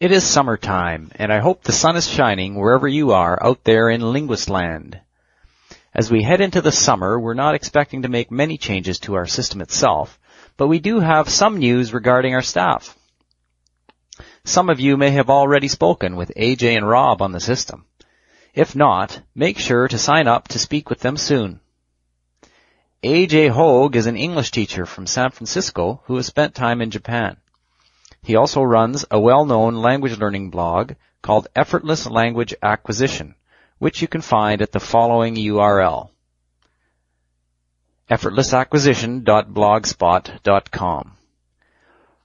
It is summertime, and I hope the sun is shining wherever you are out there in Linguistland. As we head into the summer, we're not expecting to make many changes to our system itself, but we do have some news regarding our staff. Some of you may have already spoken with AJ and Rob on the system. If not, make sure to sign up to speak with them soon. AJ Hoge is an English teacher from San Francisco who has spent time in Japan. He also runs a well-known language learning blog called Effortless Language Acquisition, which you can find at the following URL effortlessacquisition.blogspot.com.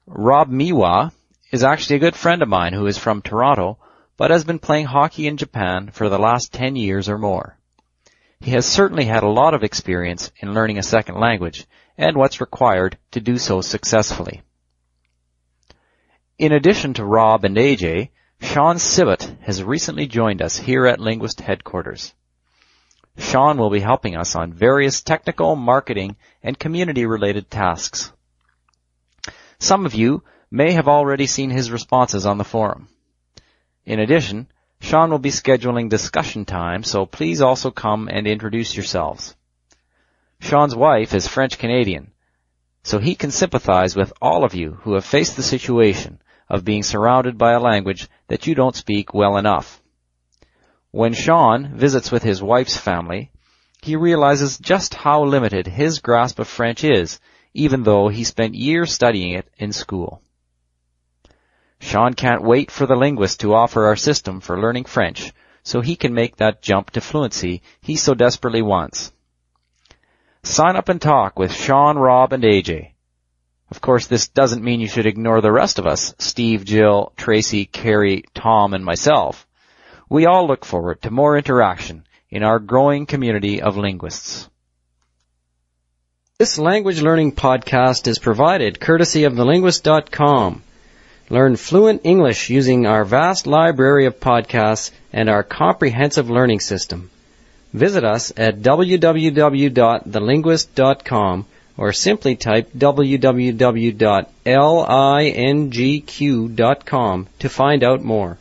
Rob Miwa is actually a good friend of mine who is from Toronto, but has been playing hockey in Japan for the last 10 years or more. He has certainly had a lot of experience in learning a second language and what's required to do so successfully. In addition to Rob and AJ, Sean Sibbott has recently joined us here at Linguist headquarters. Sean will be helping us on various technical, marketing, and community related tasks. Some of you may have already seen his responses on the forum. In addition, Sean will be scheduling discussion time, so please also come and introduce yourselves. Sean's wife is French Canadian, so he can sympathize with all of you who have faced the situation of being surrounded by a language that you don't speak well enough. When Sean visits with his wife's family, he realizes just how limited his grasp of French is, even though he spent years studying it in school. Sean can't wait for the linguist to offer our system for learning French so he can make that jump to fluency he so desperately wants. Sign up and talk with Sean, Rob, and AJ. Of course, this doesn't mean you should ignore the rest of us, Steve, Jill, Tracy, Carrie, Tom, and myself. We all look forward to more interaction in our growing community of linguists. This language learning podcast is provided courtesy of thelinguist.com. Learn fluent English using our vast library of podcasts and our comprehensive learning system. Visit us at www.thelinguist.com or simply type www.lingq.com to find out more.